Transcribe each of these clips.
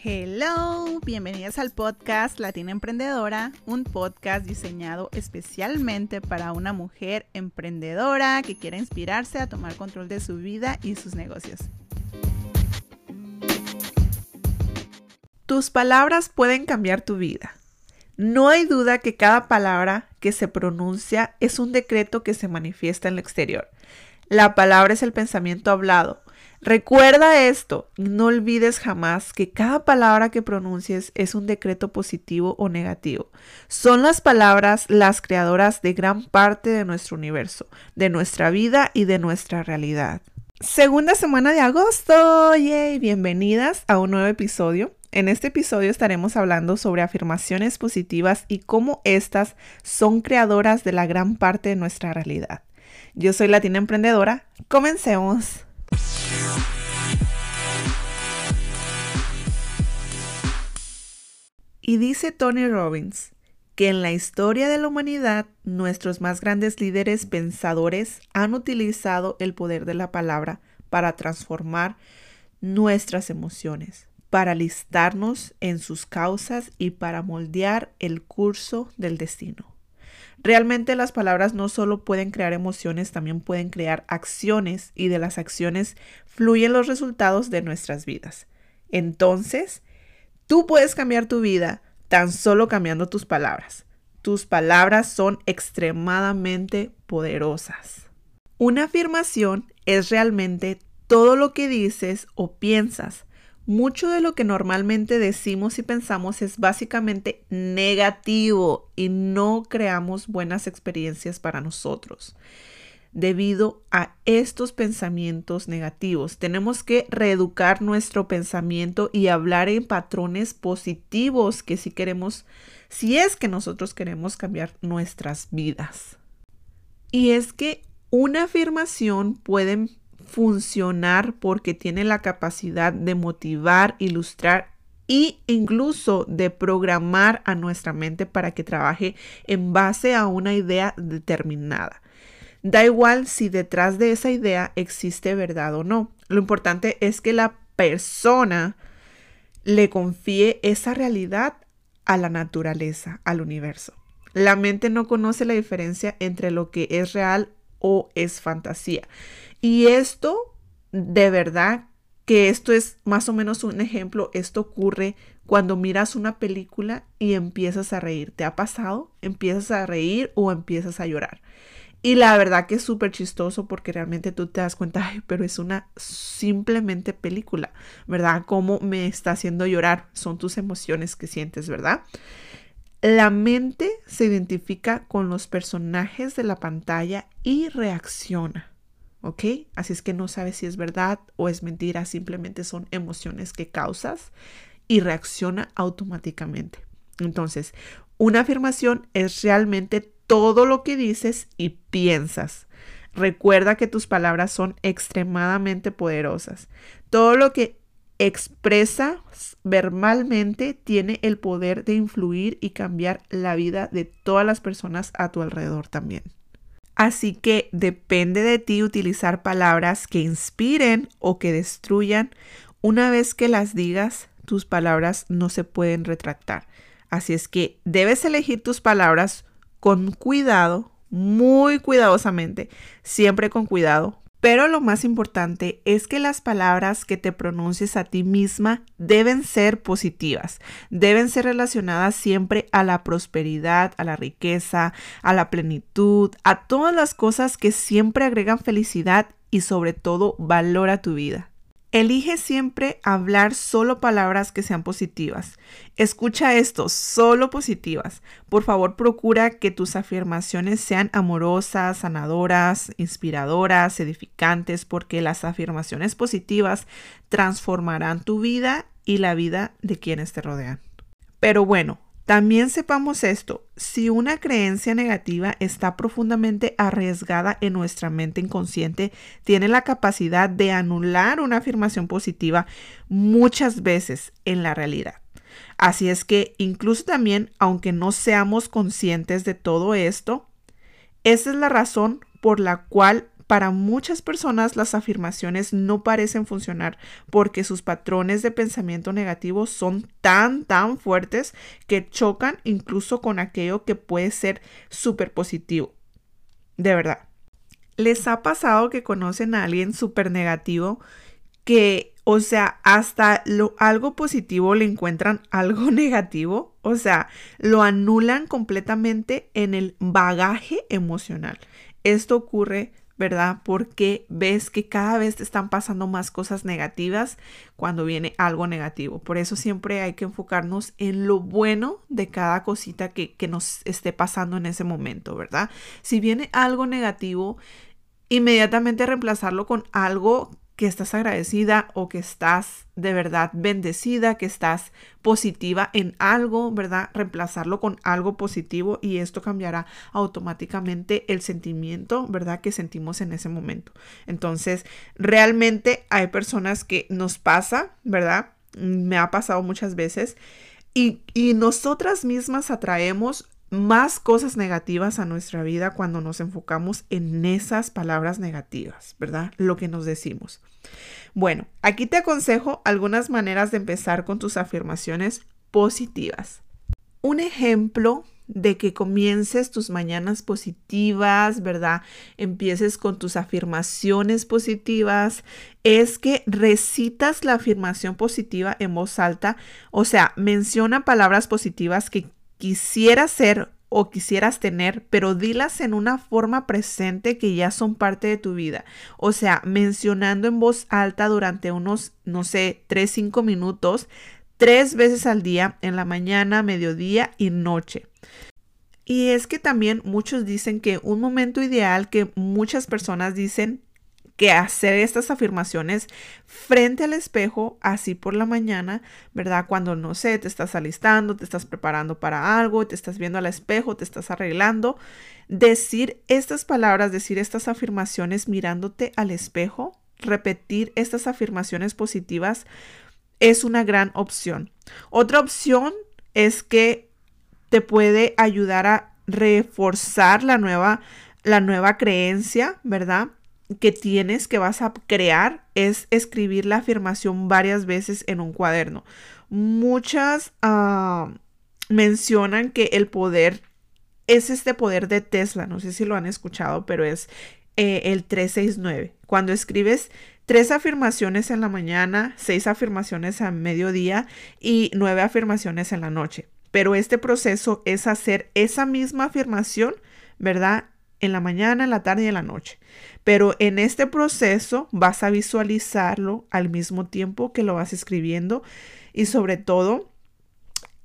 Hello, bienvenidas al podcast Latina Emprendedora, un podcast diseñado especialmente para una mujer emprendedora que quiere inspirarse a tomar control de su vida y sus negocios. Tus palabras pueden cambiar tu vida. No hay duda que cada palabra que se pronuncia es un decreto que se manifiesta en el exterior. La palabra es el pensamiento hablado, Recuerda esto no olvides jamás que cada palabra que pronuncies es un decreto positivo o negativo. Son las palabras las creadoras de gran parte de nuestro universo, de nuestra vida y de nuestra realidad. Segunda semana de agosto, yay, bienvenidas a un nuevo episodio. En este episodio estaremos hablando sobre afirmaciones positivas y cómo estas son creadoras de la gran parte de nuestra realidad. Yo soy Latina Emprendedora, comencemos. Y dice Tony Robbins que en la historia de la humanidad nuestros más grandes líderes pensadores han utilizado el poder de la palabra para transformar nuestras emociones, para listarnos en sus causas y para moldear el curso del destino. Realmente las palabras no solo pueden crear emociones, también pueden crear acciones y de las acciones fluyen los resultados de nuestras vidas. Entonces, Tú puedes cambiar tu vida tan solo cambiando tus palabras. Tus palabras son extremadamente poderosas. Una afirmación es realmente todo lo que dices o piensas. Mucho de lo que normalmente decimos y pensamos es básicamente negativo y no creamos buenas experiencias para nosotros debido a estos pensamientos negativos. Tenemos que reeducar nuestro pensamiento y hablar en patrones positivos que si queremos, si es que nosotros queremos cambiar nuestras vidas. Y es que una afirmación puede funcionar porque tiene la capacidad de motivar, ilustrar e incluso de programar a nuestra mente para que trabaje en base a una idea determinada. Da igual si detrás de esa idea existe verdad o no. Lo importante es que la persona le confíe esa realidad a la naturaleza, al universo. La mente no conoce la diferencia entre lo que es real o es fantasía. Y esto, de verdad, que esto es más o menos un ejemplo, esto ocurre cuando miras una película y empiezas a reír. ¿Te ha pasado? Empiezas a reír o empiezas a llorar. Y la verdad que es súper chistoso porque realmente tú te das cuenta, pero es una simplemente película, ¿verdad? Cómo me está haciendo llorar, son tus emociones que sientes, ¿verdad? La mente se identifica con los personajes de la pantalla y reacciona, ¿ok? Así es que no sabes si es verdad o es mentira, simplemente son emociones que causas y reacciona automáticamente. Entonces, una afirmación es realmente todo lo que dices y piensas. Recuerda que tus palabras son extremadamente poderosas. Todo lo que expresas verbalmente tiene el poder de influir y cambiar la vida de todas las personas a tu alrededor también. Así que depende de ti utilizar palabras que inspiren o que destruyan. Una vez que las digas, tus palabras no se pueden retractar. Así es que debes elegir tus palabras con cuidado, muy cuidadosamente, siempre con cuidado. Pero lo más importante es que las palabras que te pronuncies a ti misma deben ser positivas, deben ser relacionadas siempre a la prosperidad, a la riqueza, a la plenitud, a todas las cosas que siempre agregan felicidad y sobre todo valor a tu vida. Elige siempre hablar solo palabras que sean positivas. Escucha esto, solo positivas. Por favor, procura que tus afirmaciones sean amorosas, sanadoras, inspiradoras, edificantes, porque las afirmaciones positivas transformarán tu vida y la vida de quienes te rodean. Pero bueno, también sepamos esto, si una creencia negativa está profundamente arriesgada en nuestra mente inconsciente, tiene la capacidad de anular una afirmación positiva muchas veces en la realidad. Así es que incluso también, aunque no seamos conscientes de todo esto, esa es la razón por la cual para muchas personas las afirmaciones no parecen funcionar porque sus patrones de pensamiento negativo son tan, tan fuertes que chocan incluso con aquello que puede ser súper positivo. De verdad. ¿Les ha pasado que conocen a alguien súper negativo que, o sea, hasta lo, algo positivo le encuentran algo negativo? O sea, lo anulan completamente en el bagaje emocional. Esto ocurre ¿verdad? Porque ves que cada vez te están pasando más cosas negativas cuando viene algo negativo. Por eso siempre hay que enfocarnos en lo bueno de cada cosita que, que nos esté pasando en ese momento, ¿verdad? Si viene algo negativo, inmediatamente reemplazarlo con algo que estás agradecida o que estás de verdad bendecida, que estás positiva en algo, ¿verdad? Reemplazarlo con algo positivo y esto cambiará automáticamente el sentimiento, ¿verdad? Que sentimos en ese momento. Entonces, realmente hay personas que nos pasa, ¿verdad? Me ha pasado muchas veces y, y nosotras mismas atraemos más cosas negativas a nuestra vida cuando nos enfocamos en esas palabras negativas, ¿verdad? Lo que nos decimos. Bueno, aquí te aconsejo algunas maneras de empezar con tus afirmaciones positivas. Un ejemplo de que comiences tus mañanas positivas, ¿verdad? Empieces con tus afirmaciones positivas, es que recitas la afirmación positiva en voz alta, o sea, menciona palabras positivas que quisieras ser o quisieras tener, pero dilas en una forma presente que ya son parte de tu vida. O sea, mencionando en voz alta durante unos, no sé, 3, 5 minutos, tres veces al día, en la mañana, mediodía y noche. Y es que también muchos dicen que un momento ideal que muchas personas dicen que hacer estas afirmaciones frente al espejo, así por la mañana, ¿verdad? Cuando no sé, te estás alistando, te estás preparando para algo, te estás viendo al espejo, te estás arreglando. Decir estas palabras, decir estas afirmaciones mirándote al espejo, repetir estas afirmaciones positivas es una gran opción. Otra opción es que te puede ayudar a reforzar la nueva, la nueva creencia, ¿verdad? Que tienes, que vas a crear, es escribir la afirmación varias veces en un cuaderno. Muchas ah, mencionan que el poder es este poder de Tesla, no sé si lo han escuchado, pero es eh, el 369. Cuando escribes tres afirmaciones en la mañana, seis afirmaciones a mediodía y nueve afirmaciones en la noche. Pero este proceso es hacer esa misma afirmación, ¿verdad? En la mañana, en la tarde y en la noche. Pero en este proceso vas a visualizarlo al mismo tiempo que lo vas escribiendo y sobre todo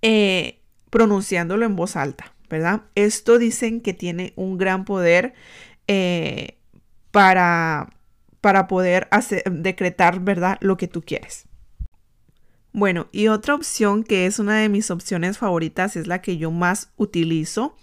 eh, pronunciándolo en voz alta, ¿verdad? Esto dicen que tiene un gran poder eh, para, para poder hacer, decretar, ¿verdad? Lo que tú quieres. Bueno, y otra opción que es una de mis opciones favoritas es la que yo más utilizo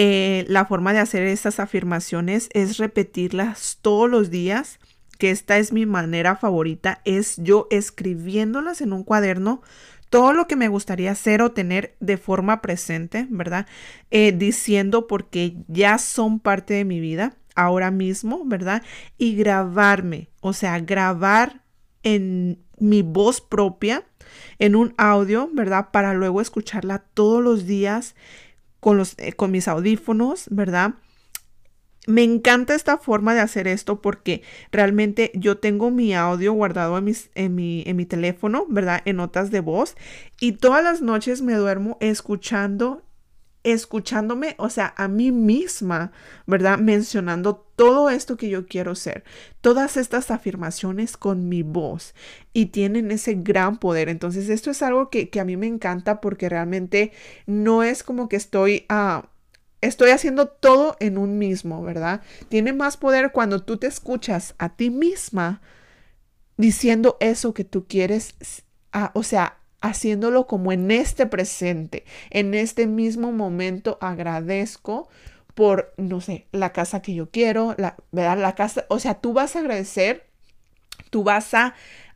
eh, la forma de hacer estas afirmaciones es repetirlas todos los días, que esta es mi manera favorita, es yo escribiéndolas en un cuaderno todo lo que me gustaría hacer o tener de forma presente, ¿verdad? Eh, diciendo porque ya son parte de mi vida ahora mismo, ¿verdad? Y grabarme, o sea, grabar en mi voz propia, en un audio, ¿verdad? Para luego escucharla todos los días con, los, eh, con mis audífonos, ¿verdad? Me encanta esta forma de hacer esto porque realmente yo tengo mi audio guardado en, mis, en, mi, en mi teléfono, ¿verdad? En notas de voz. Y todas las noches me duermo escuchando escuchándome, o sea, a mí misma, ¿verdad? Mencionando todo esto que yo quiero ser, todas estas afirmaciones con mi voz y tienen ese gran poder. Entonces, esto es algo que, a mí me encanta porque realmente no es como que estoy... a estoy haciendo todo en un mismo, ¿verdad? Tiene más poder cuando tú te escuchas a ti misma diciendo eso que tú quieres, o sea, haciéndolo como en este presente, en este mismo momento agradezco por, no sé, la casa que yo quiero, la, ¿verdad? La casa, o sea, tú vas a agradecer, tú vas a,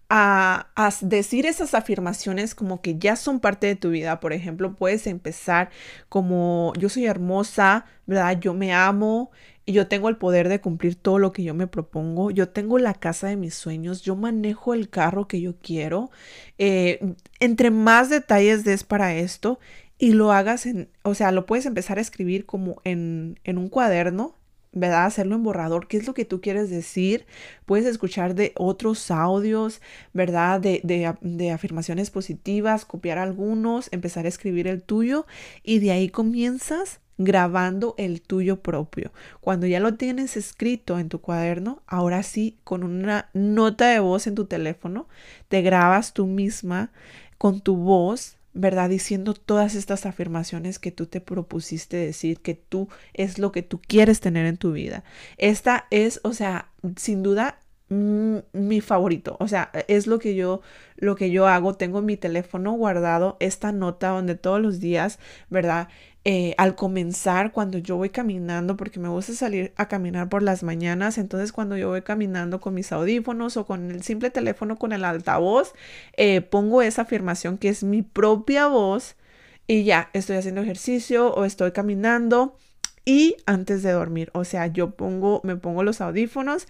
a, a, decir esas afirmaciones como que ya son parte de tu vida. Por ejemplo, puedes empezar como yo soy hermosa, ¿verdad? Yo me amo, y yo tengo el poder de cumplir todo lo que yo me propongo, yo tengo la casa de mis sueños, yo manejo el carro que yo quiero. Eh, entre más detalles des para esto y lo hagas en, o sea, lo puedes empezar a escribir como en, en un cuaderno, ¿verdad? Hacerlo en borrador, qué es lo que tú quieres decir. Puedes escuchar de otros audios, ¿verdad? De, de, de, afirmaciones positivas, copiar algunos, empezar a escribir el tuyo y de ahí comienzas grabando el tuyo propio. Cuando ya lo tienes escrito en tu cuaderno, ahora sí, con una nota de voz en tu teléfono, te grabas tú misma con tu voz, ¿verdad? Diciendo todas estas afirmaciones que tú te propusiste decir, que tú es lo que tú quieres tener en tu vida. Esta es, o sea, sin duda mi favorito, o sea, es lo que yo lo que yo hago, tengo en mi teléfono guardado esta nota donde todos los días, ¿verdad? Eh, al comenzar, cuando yo voy caminando, porque me gusta salir a caminar por las mañanas, entonces cuando yo voy caminando con mis audífonos o con el simple teléfono con el altavoz, eh, pongo esa afirmación que es mi propia voz y ya estoy haciendo ejercicio o estoy caminando y antes de dormir, o sea, yo pongo, me pongo los audífonos.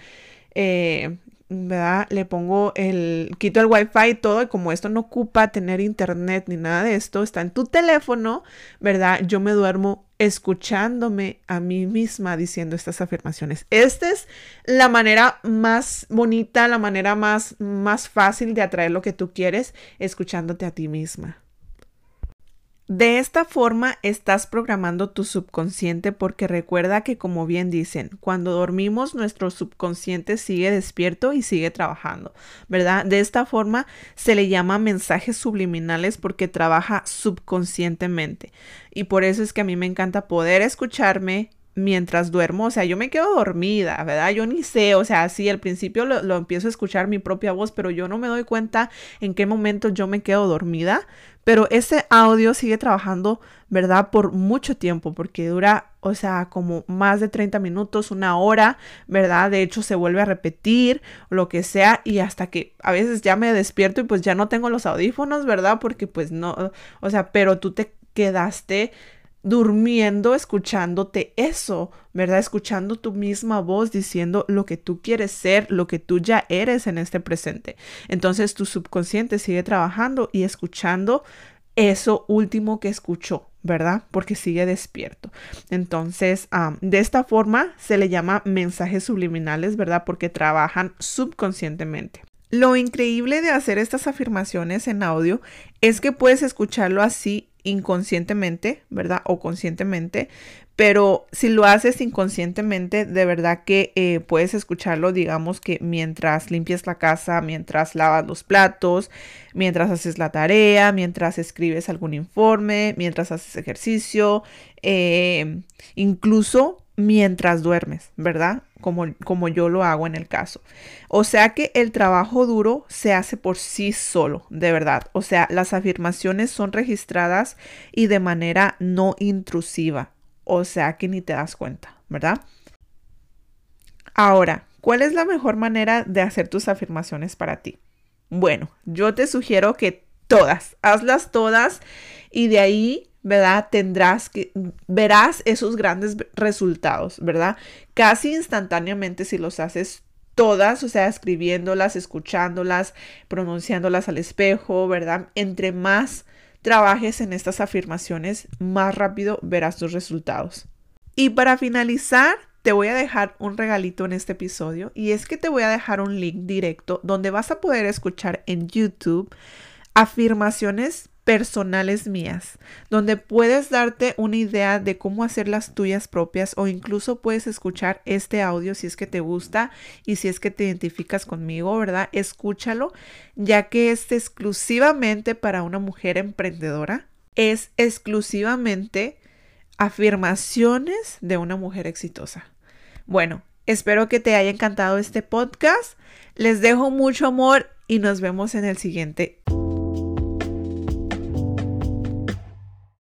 Eh, ¿verdad? Le pongo el, quito el wifi y todo, y como esto no ocupa tener internet ni nada de esto, está en tu teléfono, ¿verdad? Yo me duermo escuchándome a mí misma diciendo estas afirmaciones. Esta es la manera más bonita, la manera más, más fácil de atraer lo que tú quieres, escuchándote a ti misma. De esta forma estás programando tu subconsciente porque recuerda que como bien dicen, cuando dormimos nuestro subconsciente sigue despierto y sigue trabajando, ¿verdad? De esta forma se le llama mensajes subliminales porque trabaja subconscientemente. Y por eso es que a mí me encanta poder escucharme, mientras duermo, o sea, yo me quedo dormida, ¿verdad? Yo ni sé, o sea, sí, al principio lo, lo, empiezo a escuchar mi propia voz, pero yo no me doy cuenta en qué momento yo me quedo dormida, pero ese audio sigue trabajando, ¿verdad? Por mucho tiempo, porque dura, o sea, como más de 30 minutos, una hora, ¿verdad? De hecho, se vuelve a repetir, lo que sea, y hasta que a veces ya me despierto y pues ya no tengo los audífonos, ¿verdad? Porque pues no, o sea, pero tú te quedaste durmiendo, escuchándote eso, ¿verdad? Escuchando tu misma voz diciendo lo que tú quieres ser, lo que tú ya eres en este presente. Entonces tu subconsciente sigue trabajando y escuchando eso último que escuchó, ¿verdad? Porque sigue despierto. Entonces, de esta forma se le llama mensajes subliminales, ¿verdad? Porque trabajan subconscientemente. Lo increíble de hacer estas afirmaciones en audio es que puedes escucharlo así inconscientemente, ¿verdad? O conscientemente, pero si lo haces inconscientemente, de verdad que eh, puedes escucharlo, digamos que mientras limpias la casa, mientras lavas los platos, mientras haces la tarea, mientras escribes algún informe, mientras haces ejercicio, eh, incluso mientras duermes, ¿verdad? Como, como, yo lo hago en el caso. O sea que el trabajo duro se hace por sí solo, de verdad. O sea, las afirmaciones son registradas y de manera no intrusiva. O sea que ni te das cuenta, ¿verdad? Ahora, ¿cuál es la mejor manera de hacer tus afirmaciones para ti? Bueno, yo te sugiero que todas, hazlas todas y de ahí ¿verdad? Tendrás que, verás esos grandes resultados, ¿verdad? Casi instantáneamente si los haces todas, o sea, escribiéndolas, escuchándolas, pronunciándolas al espejo, ¿verdad? Entre más trabajes en estas afirmaciones, más rápido verás tus resultados. Y para finalizar, te voy a dejar un regalito en este episodio y es que te voy a dejar un link directo donde vas a poder escuchar en YouTube afirmaciones personales mías, donde puedes darte una idea de cómo hacer las tuyas propias o incluso puedes escuchar este audio si es que te gusta y si es que te identificas conmigo, ¿verdad? Escúchalo, ya que es exclusivamente para una mujer emprendedora, es exclusivamente afirmaciones de una mujer exitosa. Bueno, espero que te haya encantado este podcast. Les dejo mucho amor y nos vemos en el siguiente